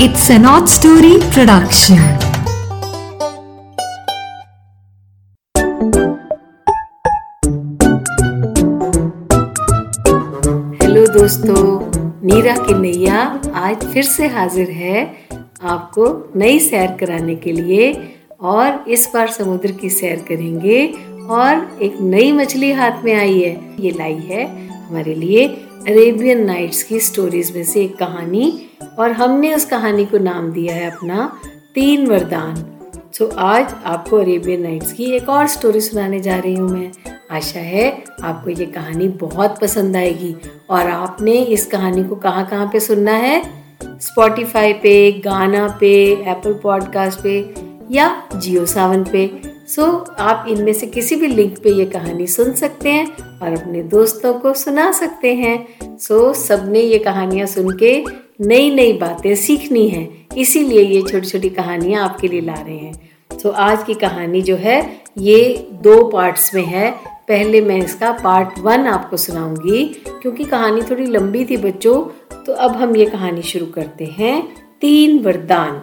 It's an odd story production. Hello दोस्तों, नीरा की नैया आज फिर से हाजिर है आपको नई सैर कराने के लिए और इस बार समुद्र की सैर करेंगे और एक नई मछली हाथ में आई है ये लाई है हमारे लिए अरेबियन नाइट्स की स्टोरीज में से एक कहानी और हमने उस कहानी को नाम दिया है अपना तीन वरदान। सो आज आपको अरेबियन नाइट्स की एक और स्टोरी सुनाने जा रही हूँ मैं। आशा है आपको ये कहानी बहुत पसंद आएगी। और आपने इस कहानी को कहाँ कहाँ पे सुनना है? स्पॉटिफाई पे गाना पे एप्पल पॉडकास्ट पे या जियो सावन पे। सो so, आप इनमें से किसी भी लिंक पे ये कहानी सुन सकते हैं और अपने दोस्तों को सुना सकते हैं। सो so, सबने ये कहानियाँ सुन के नई नई बातें सीखनी है। इसीलिए ये छोटी छोटी कहानियाँ आपके लिए ला रहे हैं। तो आज की कहानी जो है, ये दो पार्ट्स में है। पहले मैं इसका पार्ट वन आपको सुनाऊँगी, क्योंकि कहानी थोड़ी लंबी थी बच्चों। तो अब हम ये कहानी शुरू करते हैं। तीन वरदान।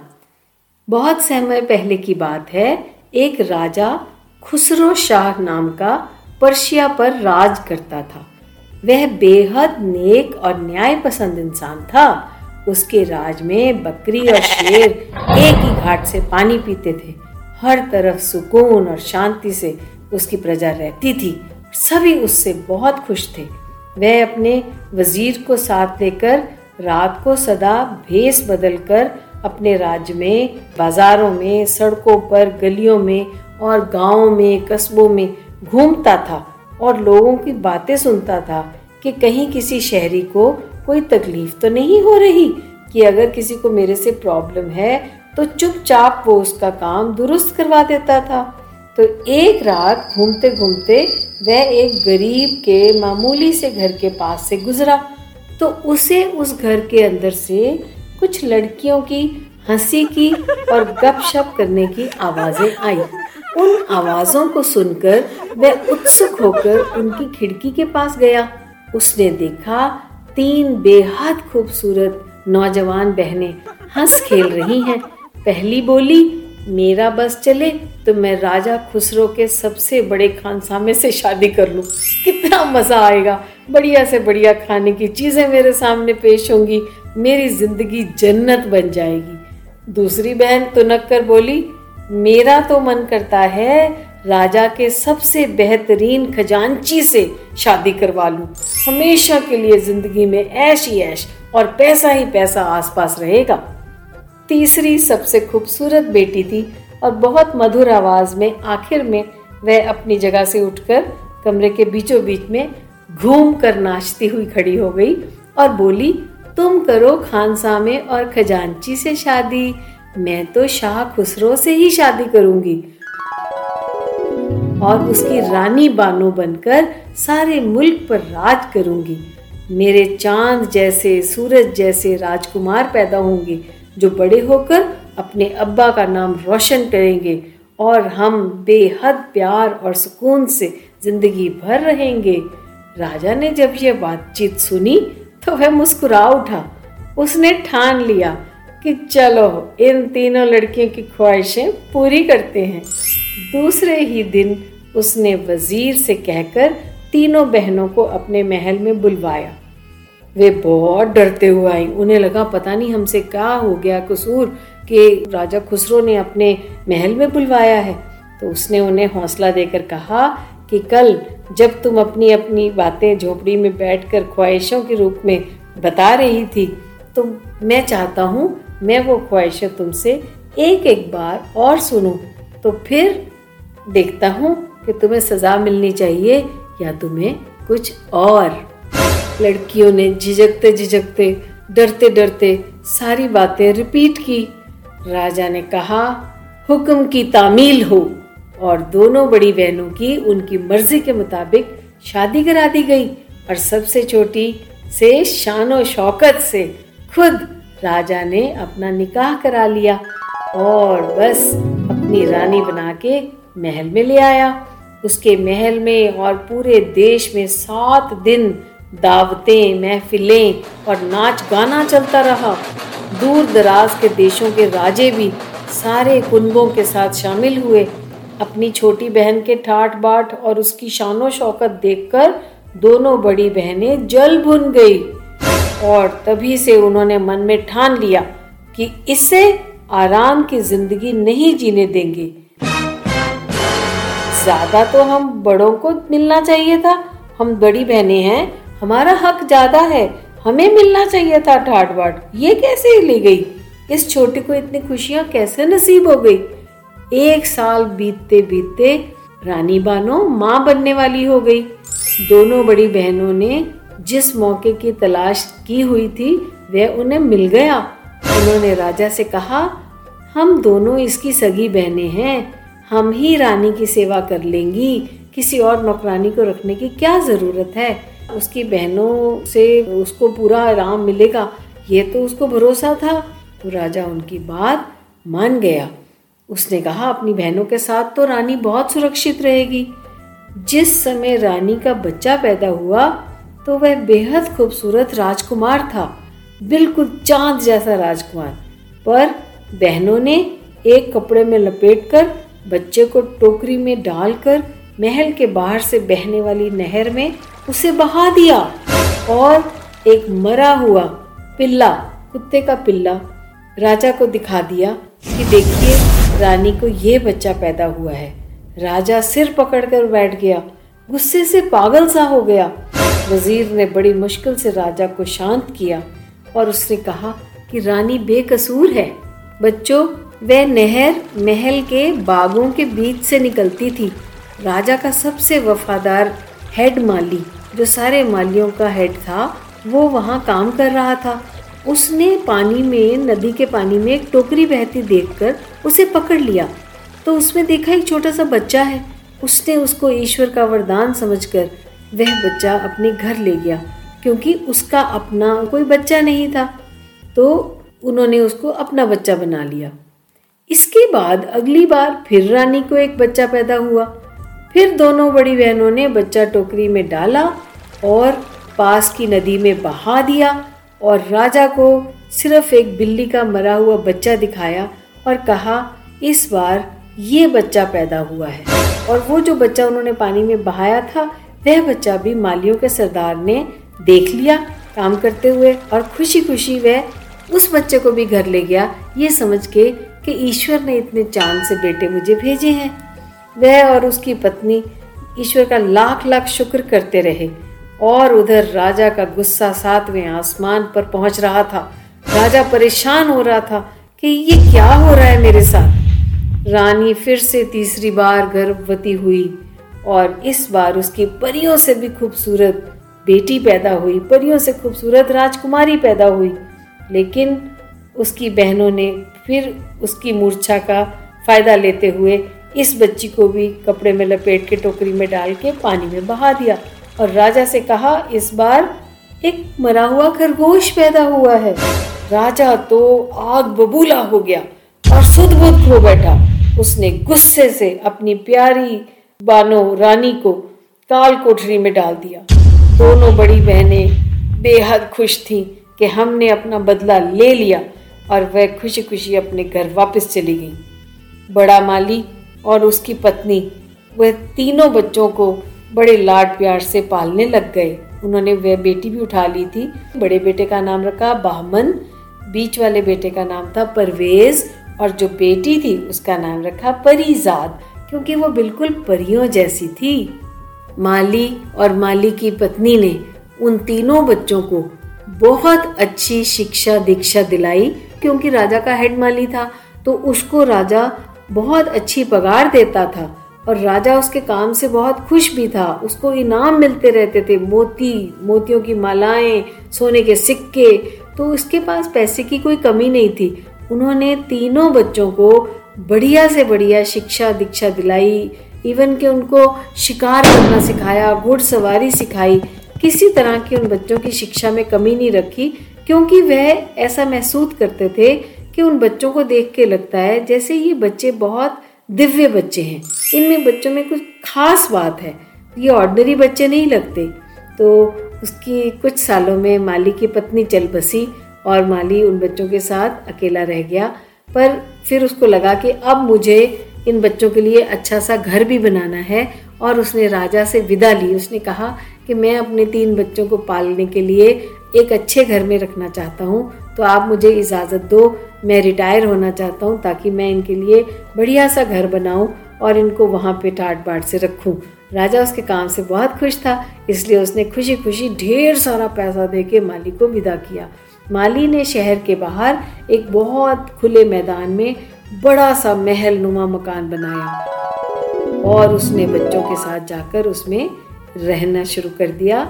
बहुत समय पहले की बात है, एक राजा खुसरो शाह नाम का पर्शिया पर राज करता था। वह बेहद नेक और न्याय पसंद इंसान था। उसके राज में बकरी और शेर एक ही घाट से पानी पीते थे। हर तरफ़ सुकून और शांति से उसकी प्रजा रहती थी। सभी उससे बहुत खुश थे। वह अपने वज़ीर को साथ लेकर रात को सदा भेस बदलकर अपने राज्य में, बाजारों में, सड़कों पर, गलियों में और गाँवों में, कस्बों में घूमता था और लोगों की बातें सुनता था कि कहीं किसी शहरी को कोई तकलीफ़ तो नहीं हो रही कि अगर किसी को मेरे से प्रॉब्लम है तो चुपचाप वो उसका काम दुरुस्त करवा देता था। तो एक रात घूमते घूमते वह एक गरीब के मामूली से घर के पास से गुजरा। तो उसे उस घर के अंदर से कुछ लड़कियों की हँसी की और गपशप करने की आवाज़ें आई। उन आवाजों को सुनकर वह उत्सुक होकर उनकी खिड़की के पास गया। उसने देखा तीन बेहद खूबसूरत नौजवान बहनें हंस खेल रही हैं। पहली बोली, मेरा बस चले तो मैं राजा खुसरो के सबसे बड़े खानसामे से शादी कर लूँ। कितना मज़ा आएगा। बढ़िया से बढ़िया खाने की चीज़ें मेरे सामने पेश होंगी। मेरी ज़िंदगी जन्नत बन जाएगी। दूसरी बहन तुनक कर बोली, मेरा तो मन करता है राजा के सबसे बेहतरीन खजांची से शादी करवा लूँ। हमेशा के लिए ज़िंदगी में ऐश ही ऐश और पैसा ही पैसा आसपास रहेगा। तीसरी सबसे खूबसूरत बेटी थी और बहुत मधुर आवाज़ में आखिर में वह अपनी जगह से उठकर कमरे के बीचों बीच में घूम कर नाचती हुई खड़ी हो गई और बोली, तुम करो खानसामे और खजांची से शादी। मैं तो शाह खुसरो से ही शादी करूँगी। और उसकी रानी बानो बनकर सारे मुल्क पर राज करूँगी। मेरे चाँद जैसे, सूरज जैसे राजकुमार पैदा होंगे, जो बड़े होकर अपने अब्बा का नाम रोशन करेंगे और हम बेहद प्यार और सुकून से ज़िंदगी भर रहेंगे। राजा ने जब यह बातचीत सुनी तो वह मुस्कुरा उठा। उसने ठान लिया कि चलो, इन तीनों लड़कियों की ख्वाहिशें पूरी करते हैं। दूसरे ही दिन उसने वज़ीर से कहकर तीनों बहनों को अपने महल में बुलवाया। वे बहुत डरते हुए आई। उन्हें लगा, पता नहीं हमसे क्या हो गया, कसूर, कि राजा खुसरो ने अपने महल में बुलवाया है। तो उसने उन्हें हौसला देकर कहा कि कल जब तुम अपनी अपनी बातें झोपड़ी में बैठकर ख्वाहिशों के रूप में बता रही थी तो मैं चाहता हूँ मैं वो ख्वाहिशें तुमसे एक एक बार और सुनूं। तो फिर देखता हूँ कि तुम्हें सजा मिलनी चाहिए या तुम्हें कुछ और। लड़कियों ने झिझकते झिझकते, डरते डरते सारी बातें रिपीट की। राजा ने कहा, हुक्म की तामील हो। और दोनों बड़ी बहनों की उनकी मर्ज़ी के मुताबिक शादी करा दी गई। और सबसे छोटी से शानो शौकत से खुद राजा ने अपना निकाह करा लिया और बस अपनी रानी बना के महल में ले आया। उसके महल में और पूरे देश में सात दिन दावतें, महफिलें और नाच गाना चलता रहा। दूर दराज के देशों के राजे भी सारे कुंबों के साथ शामिल हुए। अपनी छोटी बहन के ठाट बाट और उसकी शानो शौकत देखकर दोनों बड़ी बहनें जल भुन गई और तभी से उन्होंने मन में ठान लिया कि इसे आराम की ज़िंदगी नहीं जीने देंगे। ज़्यादा तो हम बड़ों को मिलना चाहिए था। हम बड़ी बहने हैं, हमारा हक ज़्यादा है, हमें मिलना चाहिए था ठाट बाट ये कैसे ले गई? इस छोटी को इतनी खुशियाँ कैसे नसीब हो गई? एक साल बीतते बीतते रानी बानो माँ बनने वाली हो गई। दोनों बड़ी बहनों ने जिस मौके की तलाश की हुई थी, वह उन्हें मिल गया। उन्होंने राजा से कहा, हम दोनों इसकी सगी बहनें हैं। हम ही रानी की सेवा कर लेंगी। किसी और नौकरानी को रखने की क्या ज़रूरत है? उसकी बहनों से उसको पूरा आराम मिलेगा। ये तो उसको भरोसा था। तो राजा उनकी बात मान गया। उसने कहा, अपनी बहनों के साथ तो रानी बहुत सुरक्षित रहेगी। जिस समय रानी का बच्चा पैदा हुआ तो वह बेहद खूबसूरत राजकुमार था। बिल्कुल चाँद जैसा राजकुमार। पर बहनों ने एक कपड़े में लपेटकर बच्चे को टोकरी में डालकर महल के बाहर से बहने वाली नहर में उसे बहा दिया और एक मरा हुआ पिल्ला, कुत्ते का पिल्ला, राजा को दिखा दिया कि देखिए, रानी को ये बच्चा पैदा हुआ है। राजा सिर पकड़कर बैठ गया। गुस्से से पागल सा हो गया। वज़ीर ने बड़ी मुश्किल से राजा को शांत किया और उसने कहा कि रानी बेकसूर है। बच्चों वह नहर, महल के बागों के बीच से निकलती थी। राजा का सबसे वफादार हेड माली, जो सारे मालियों का हेड था, वो वहाँ काम कर रहा था। उसने पानी में, नदी के पानी में एक टोकरी बहती देखकर उसे पकड़ लिया। तो उसमें देखा एक छोटा सा बच्चा है। उसने उसको ईश्वर का वरदान समझकर वह बच्चा अपने घर ले गया, क्योंकि उसका अपना कोई बच्चा नहीं था। तो उन्होंने उसको अपना बच्चा बना लिया। इसके बाद अगली बार फिर रानी को एक बच्चा पैदा हुआ। फिर दोनों बड़ी बहनों ने बच्चा टोकरी में डाला और पास की नदी में बहा दिया और राजा को सिर्फ़ एक बिल्ली का मरा हुआ बच्चा दिखाया और कहा, इस बार ये बच्चा पैदा हुआ है। और वो जो बच्चा उन्होंने पानी में बहाया था, वह बच्चा भी मालियों के सरदार ने देख लिया, काम करते हुए और खुशी खुशी वह उस बच्चे को भी घर ले गया। ये समझ के कि ईश्वर ने इतने चाँद से बेटे मुझे भेजे हैं। वह और उसकी पत्नी ईश्वर का लाख लाख शुक्र करते रहे और उधर राजा का गुस्सा सातवें आसमान पर पहुँच रहा था। राजा परेशान हो रहा था कि ये क्या हो रहा है मेरे साथ। रानी फिर से तीसरी बार गर्भवती हुई और इस बार उसकी परियों से भी खूबसूरत बेटी पैदा हुई, परियों से खूबसूरत राजकुमारी पैदा हुई। लेकिन उसकी बहनों ने फिर उसकी मूर्छा का फ़ायदा लेते हुए इस बच्ची को भी कपड़े में लपेट के टोकरी में डाल के पानी में बहा दिया और राजा से कहा, इस बार एक मरा हुआ खरगोश पैदा हुआ है। राजा तो आग बबूला हो गया और सुध बुध खो बैठा। उसने गुस्से से अपनी प्यारी बानो रानी को काल कोठरी में डाल दिया। दोनों बड़ी बहनें बेहद खुश थीं कि हमने अपना बदला ले लिया। और वह खुशी खुशी अपने घर वापस चली गई। बड़ा माली और उसकी पत्नी, वह तीनों बच्चों को बड़े लाड प्यार से पालने लग गए। उन्होंने वह बेटी भी उठा ली थी। बड़े बेटे का नाम रखा बाहमन बीच वाले बेटे का नाम था परवेज और जो बेटी थी उसका नाम रखा परीजाद क्योंकि वो बिल्कुल परियों जैसी थी। माली और माली की पत्नी ने उन तीनों बच्चों को बहुत अच्छी शिक्षा दीक्षा दिलाई क्योंकि राजा का हेड माली था तो उसको राजा बहुत अच्छी पगार देता था। और राजा उसके काम से बहुत खुश भी था। उसको इनाम मिलते रहते थे, मोती, मोतियों की मालाएँ, सोने के सिक्के। तो उसके पास पैसे की कोई कमी नहीं थी। उन्होंने तीनों बच्चों को बढ़िया से बढ़िया शिक्षा दीक्षा दिलाई। इवन के उनको शिकार करना सिखाया, घुड़सवारी सिखाई। किसी तरह की उन बच्चों की शिक्षा में कमी नहीं रखी। क्योंकि वह ऐसा महसूस करते थे कि उन बच्चों को देख के लगता है जैसे ये बच्चे बहुत दिव्य बच्चे हैं। इनमें बच्चों में कुछ खास बात है। ये ऑर्डनरी बच्चे नहीं लगते। तो उसकी कुछ सालों में माली की पत्नी चल बसी और माली उन बच्चों के साथ अकेला रह गया। पर फिर उसको लगा कि अब मुझे इन बच्चों के लिए अच्छा सा घर भी बनाना है और उसने राजा से विदा ली। उसने कहा कि मैं अपने तीन बच्चों को पालने के लिए एक अच्छे घर में रखना चाहता हूँ तो आप मुझे इजाज़त दो। मैं रिटायर होना चाहता हूँ ताकि मैं इनके लिए बढ़िया सा घर बनाऊँ और इनको वहाँ पे टाट बाट से रखूँ। राजा उसके काम से बहुत खुश था, इसलिए उसने खुशी खुशी ढेर सारा पैसा दे के माली को विदा किया। माली ने शहर के बाहर एक बहुत खुले मैदान में बड़ा सा महल नुमा मकान बनाया और उसने बच्चों के साथ जाकर उसमें रहना शुरू कर दिया।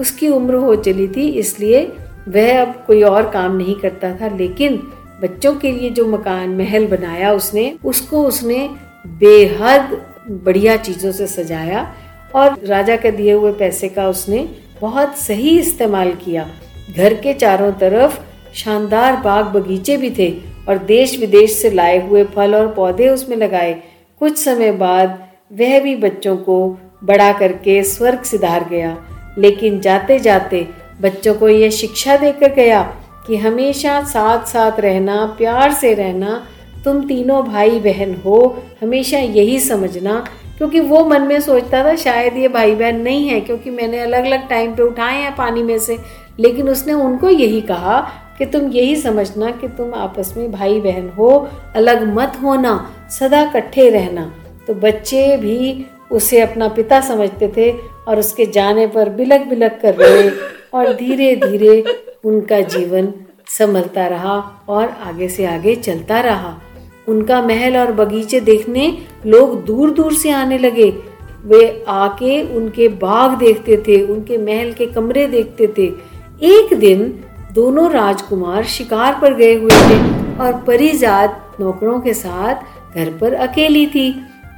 उसकी उम्र हो चली थी, इसलिए वह अब कोई और काम नहीं करता था। लेकिन बच्चों के लिए जो मकान, महल बनाया उसने, उसको उसने बेहद बढ़िया चीज़ों से सजाया और राजा के दिए हुए पैसे का उसने बहुत सही इस्तेमाल किया। घर के चारों तरफ़ शानदार बाग बगीचे भी थे और देश विदेश से लाए हुए फल और पौधे उसमें लगाए। कुछ समय बाद वह भी बच्चों को बड़ा करके स्वर्ग सिधार गया। लेकिन जाते जाते बच्चों को यह शिक्षा देकर गया कि हमेशा साथ साथ रहना, प्यार से रहना, तुम तीनों भाई बहन हो, हमेशा यही समझना, क्योंकि वो मन में सोचता था शायद ये भाई बहन नहीं है, क्योंकि मैंने अलग अलग टाइम पे उठाए हैं पानी में से। लेकिन उसने उनको यही कहा कि तुम यही समझना कि तुम आपस में भाई बहन हो, अलग मत होना, सदा इकट्ठे रहना। तो बच्चे भी उसे अपना पिता समझते थे और उसके जाने पर बिलक बिलक कर रहे और धीरे धीरे उनका जीवन संभलता रहा और आगे से आगे चलता रहा। उनका महल और बगीचे देखने लोग दूर दूर से आने लगे। वे आके उनके बाग देखते थे, उनके महल के कमरे देखते थे। एक दिन दोनों राजकुमार शिकार पर गए हुए थे और परिजात नौकरों के साथ घर पर अकेली थी।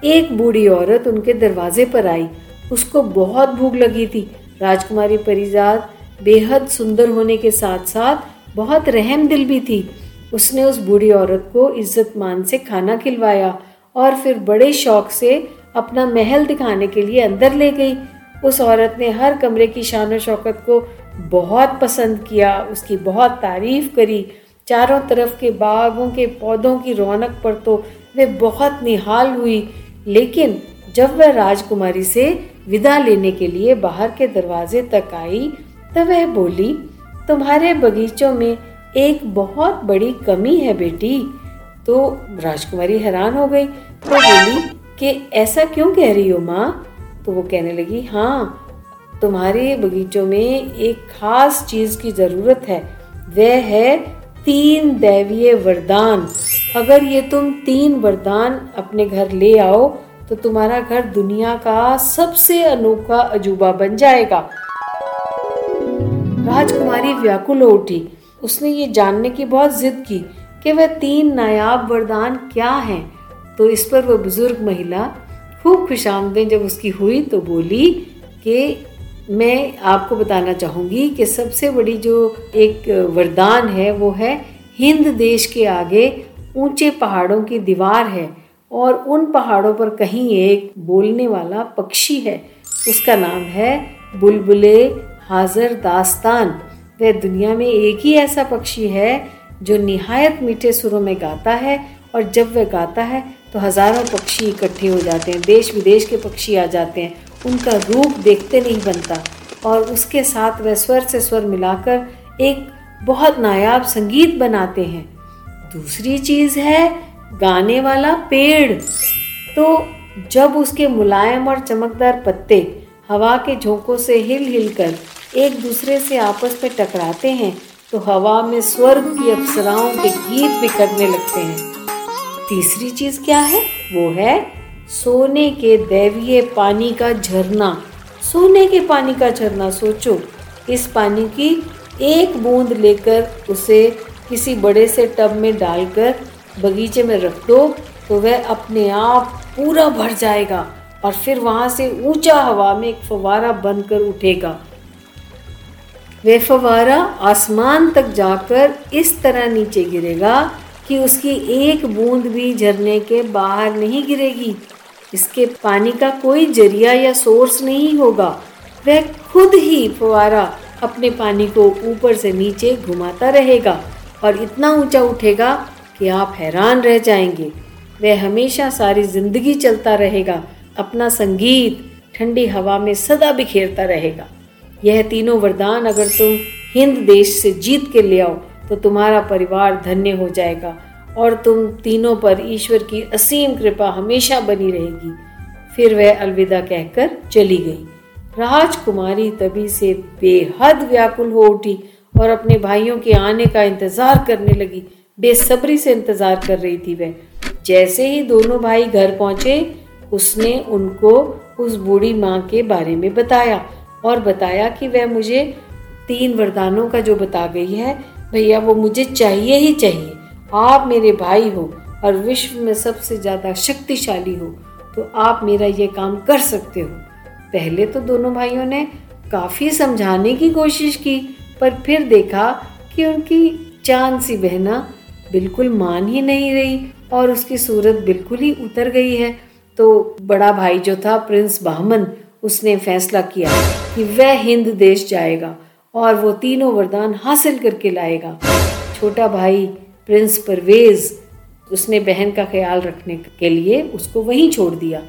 एक बूढ़ी औरत उनके दरवाजे पर आई। उसको बहुत भूख लगी थी। राजकुमारी परिजात बेहद सुंदर होने के साथ साथ बहुत रहम दिल भी थी। उसने उस बूढ़ी औरत को इज़्ज़त मान से खाना खिलवाया और फिर बड़े शौक से अपना महल दिखाने के लिए अंदर ले गई। उस औरत ने हर कमरे की शान शौकत को बहुत पसंद किया, उसकी बहुत तारीफ़ करी। चारों तरफ़ के बागों के पौधों की रौनक पर तो वे बहुत निहाल हुई। लेकिन जब वह राजकुमारी से विदा लेने के लिए बाहर के दरवाजे तक आई, तब वह बोली, तुम्हारे बगीचों में एक बहुत बड़ी कमी है बेटी। तो राजकुमारी हैरान हो गई तो बोली, कि ऐसा क्यों कह रही हो माँ? तो वो कहने लगी हाँ तुम्हारे बगीचों में एक खास चीज़ की ज़रूरत है, वह है तीन दैवीय वरदान। अगर ये तुम तीन वरदान अपने घर ले आओ तो तुम्हारा घर दुनिया का सबसे अनोखा अजूबा बन जाएगा। राजकुमारी व्याकुल उठी। उसने ये जानने की बहुत जिद की कि वह तीन नायाब वरदान क्या हैं। तो इस पर वह बुज़ुर्ग महिला खूब खुश जब उसकी हुई तो बोली कि मैं आपको बताना चाहूँगी कि सबसे बड़ी जो एक वरदान है वो है हिंद देश के आगे ऊँचे पहाड़ों की दीवार है। और उन पहाड़ों पर कहीं एक बोलने वाला पक्षी है। उसका नाम है बुलबुले हाजर दास्तान। वह दुनिया में एक ही ऐसा पक्षी है जो निहायत मीठे सुरों में गाता है और जब वह गाता है तो हज़ारों पक्षी इकट्ठे हो जाते हैं देश विदेश के पक्षी आ जाते हैं। उनका रूप देखते नहीं बनता और उसके साथ वह स्वर से स्वर मिलाकर एक बहुत नायाब संगीत बनाते हैं। दूसरी चीज़ है गाने वाला पेड़। तो जब उसके मुलायम और चमकदार पत्ते हवा के झोंकों से हिल हिल कर एक दूसरे से आपस में टकराते हैं तो हवा में स्वर्ग की अप्सराओं के गीत बिखरने लगते हैं। तीसरी चीज़ क्या है? वो है सोने के दैवीय पानी का झरना। सोने के पानी का झरना, सोचो। इस पानी की एक बूंद लेकर उसे किसी बड़े से टब में डालकर बगीचे में रख दो तो वह अपने आप पूरा भर जाएगा और फिर वहाँ से ऊँचा हवा में एक फवारा बनकर उठेगा। वह फवारा आसमान तक जाकर इस तरह नीचे गिरेगा कि उसकी एक बूंद भी झरने के बाहर नहीं गिरेगी। इसके पानी का कोई ज़रिया या सोर्स नहीं होगा। वह खुद ही फवारा अपने पानी को ऊपर से नीचे घुमाता रहेगा और इतना ऊँचा उठेगा कि आप हैरान रह जाएँगे। वह हमेशा सारी ज़िंदगी चलता रहेगा, अपना संगीत ठंडी हवा में सदा बिखेरता रहेगा। यह तीनों वरदान अगर तुम हिंद देश से जीत के ले आओ तो तुम्हारा परिवार धन्य हो जाएगा और तुम तीनों पर ईश्वर की असीम कृपा हमेशा बनी रहेगी। फिर वह अलविदा कहकर चली गई। राजकुमारी तभी से बेहद व्याकुल हो उठी और अपने भाइयों के आने का इंतज़ार करने लगी। बेसब्री से इंतज़ार कर रही थी वह। जैसे ही दोनों भाई घर पहुँचे, उसने उनको उस बूढ़ी माँ के बारे में बताया और बताया कि वह मुझे तीन वरदानों का जो बता गई है, भैया वो मुझे चाहिए ही चाहिए। आप मेरे भाई हो और विश्व में सबसे ज़्यादा शक्तिशाली हो तो आप मेरा ये काम कर सकते हो। पहले तो दोनों भाइयों ने काफ़ी समझाने की कोशिश की, पर फिर देखा कि उनकी चाँद सी बहना बिल्कुल मान ही नहीं रही और उसकी सूरत बिल्कुल ही उतर गई है। तो बड़ा भाई जो था, प्रिंस बाहमन उसने फैसला किया कि वह हिंद देश जाएगा और वो तीनों वरदान हासिल करके लाएगा। छोटा भाई, प्रिंस परवेज, उसने बहन का ख्याल रखने के लिए उसको वहीं छोड़ दिया।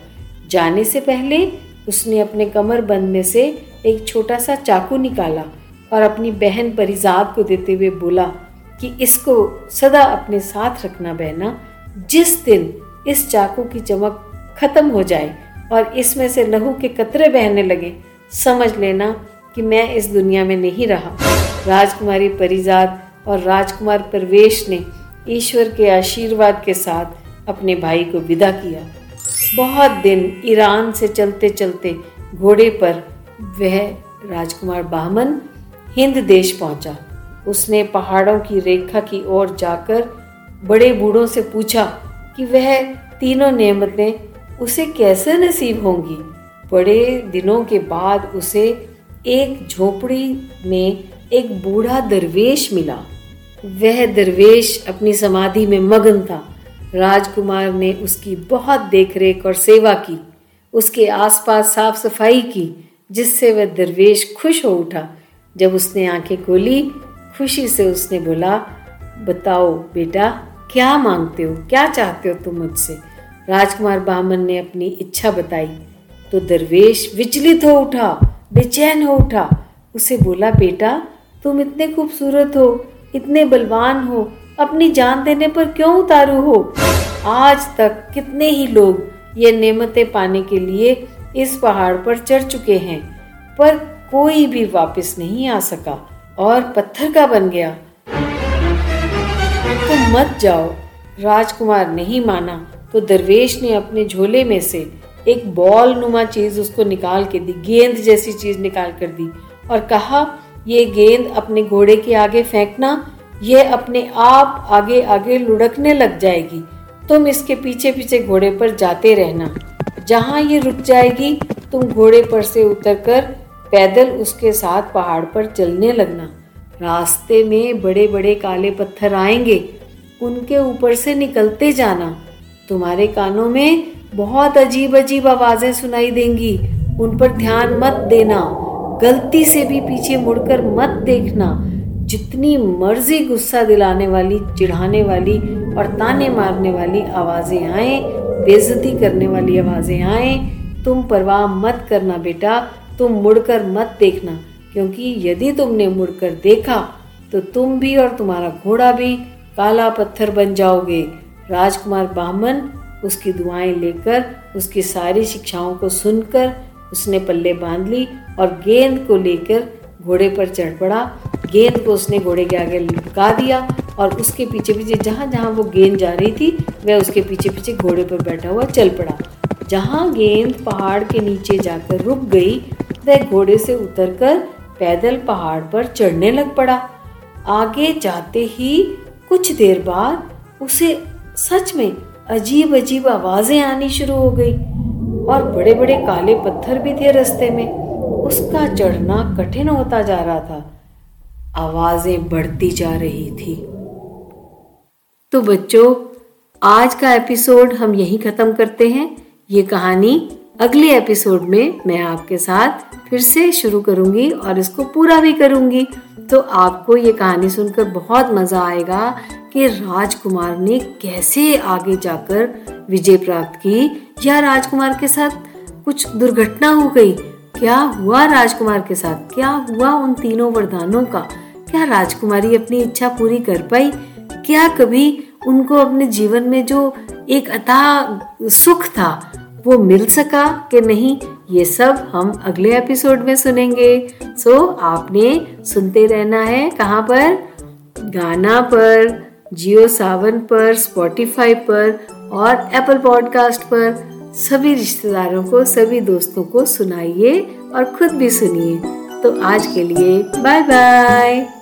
जाने से पहले उसने अपने कमर बंद में से एक छोटा सा चाकू निकाला और अपनी बहन परिजाद को देते हुए बोला कि इसको सदा अपने साथ रखना बहना, जिस दिन इस चाकू की चमक खत्म हो जाए और इसमें से लहू के कतरे बहने लगे, समझ लेना कि मैं इस दुनिया में नहीं रहा। राजकुमारी परिजात और राजकुमार परवेश ने ईश्वर के आशीर्वाद के साथ अपने भाई को विदा किया। बहुत दिन ईरान से चलते चलते घोड़े पर वह राजकुमार बामन, हिंद देश पहुँचा। उसने पहाड़ों की रेखा की ओर जाकर बड़े बूढ़ों से पूछा कि वह तीनों नेमतें उसे कैसे नसीब होंगी। बड़े दिनों के बाद उसे एक झोपड़ी में एक बूढ़ा दरवेश मिला। वह दरवेश अपनी समाधि में मगन था। राजकुमार ने उसकी बहुत देखरेख और सेवा की। उसके आसपास साफ़ सफ़ाई की, जिससे वह दरवेश खुश हो उठा। जब उसने आँखें खोली खुशी से उसने बोला, बताओ बेटा, क्या मांगते हो? क्या चाहते हो तुम मुझसे? राजकुमार बामन ने अपनी इच्छा बताई। तो दरवेश विचलित हो उठा, बेचैन हो उठा। उसे बोला, बेटा, तुम इतने खूबसूरत हो, इतने बलवान हो, अपनी जान देने पर क्यों उतारू हो? आज तक कितने ही लोग ये नेमतें पाने के लिए इस पहाड़ पर चढ़ चुके हैं, पर कोई भी वापस नहीं आ सका। और पत्थर का बन गया। तो मत जाओ। राजकुमार नहीं माना तो दरवेश ने अपने झोले में से एक बॉल नुमा चीज़ उसको निकाल के दी, गेंद जैसी चीज़ निकाल कर दी और कहा, ये गेंद अपने घोड़े के आगे फेंकना, ये अपने आप आगे आगे लुढ़कने लग जाएगी। तुम इसके पीछे पीछे घोड़े पर जाते रहना। जहाँ ये रुक जाएगी, तुम घोड़े पर से उतरकर पैदल उसके साथ पहाड़ पर चलने लगना। रास्ते में बड़े बड़े काले पत्थर आएँगे, उनके ऊपर से निकलते जाना। तुम्हारे कानों में बहुत अजीब अजीब आवाज़ें सुनाई देंगी। उन पर ध्यान मत देना। गलती से भी पीछे मुड़कर मत देखना। जितनी मर्ज़ी गुस्सा दिलाने वाली, चिढ़ाने वाली और ताने मारने वाली आवाज़ें आए बेजती करने वाली आवाज़ें आए, तुम परवाह मत करना बेटा। तुम मुड़कर मत देखना, क्योंकि यदि तुमने मुड़कर देखा तो तुम भी और तुम्हारा घोड़ा भी काला पत्थर बन जाओगे। राजकुमार बामन उसकी दुआएँ लेकर, उसकी सारी शिक्षाओं को सुनकर, उसने पल्ले बाँध ली और गेंद को लेकर घोड़े पर चढ़ पड़ा। गेंद को उसने घोड़े के आगे लुका दिया और उसके पीछे पीछे जहाँ जहाँ वो गेंद जा रही थी, वह उसके पीछे पीछे घोड़े पर बैठा हुआ चल पड़ा। जहाँ गेंद पहाड़ के नीचे जाकर रुक गई वह घोड़े से उतरकर पैदल पहाड़ पर चढ़ने लग पड़ा। आगे जाते ही कुछ देर बाद उसे सच में अजीब अजीब आवाज़ें आनी शुरू हो गई और बड़े बड़े काले पत्थर भी थे रास्ते में। उसका चढ़ना कठिन होता जा रहा था। आवाज़ें बढ़ती जा रही थी। तो बच्चों, आज का एपिसोड हम यहीं ख़त्म करते हैं। ये कहानी अगले एपिसोड में मैं आपके साथ फिर से शुरू करूँगी और इसको पूरा भी करूँगी। तो आपको ये कहानी सुनकर बहुत मज़ा आएगा कि राजकुमार ने कैसे आगे जाकर विजय प्राप्त की या राजकुमार के साथ कुछ दुर्घटना हो गई। क्या हुआ राजकुमार के साथ? क्या हुआ उन तीनों वरदानों का? क्या राजकुमारी अपनी इच्छा पूरी कर पाई? क्या कभी उनको अपने जीवन में जो एक अता सुख था वो मिल सका कि नहीं ये सब हम अगले एपिसोड में सुनेंगे। सो so, आपने सुनते रहना है कहाँ पर? गाना पर जियो सावन पर स्पॉटिफाई पर और एप्पल पॉडकास्ट पर। सभी रिश्तेदारों को सभी दोस्तों को सुनाइए और खुद भी सुनिए। तो आज के लिए बाय बाय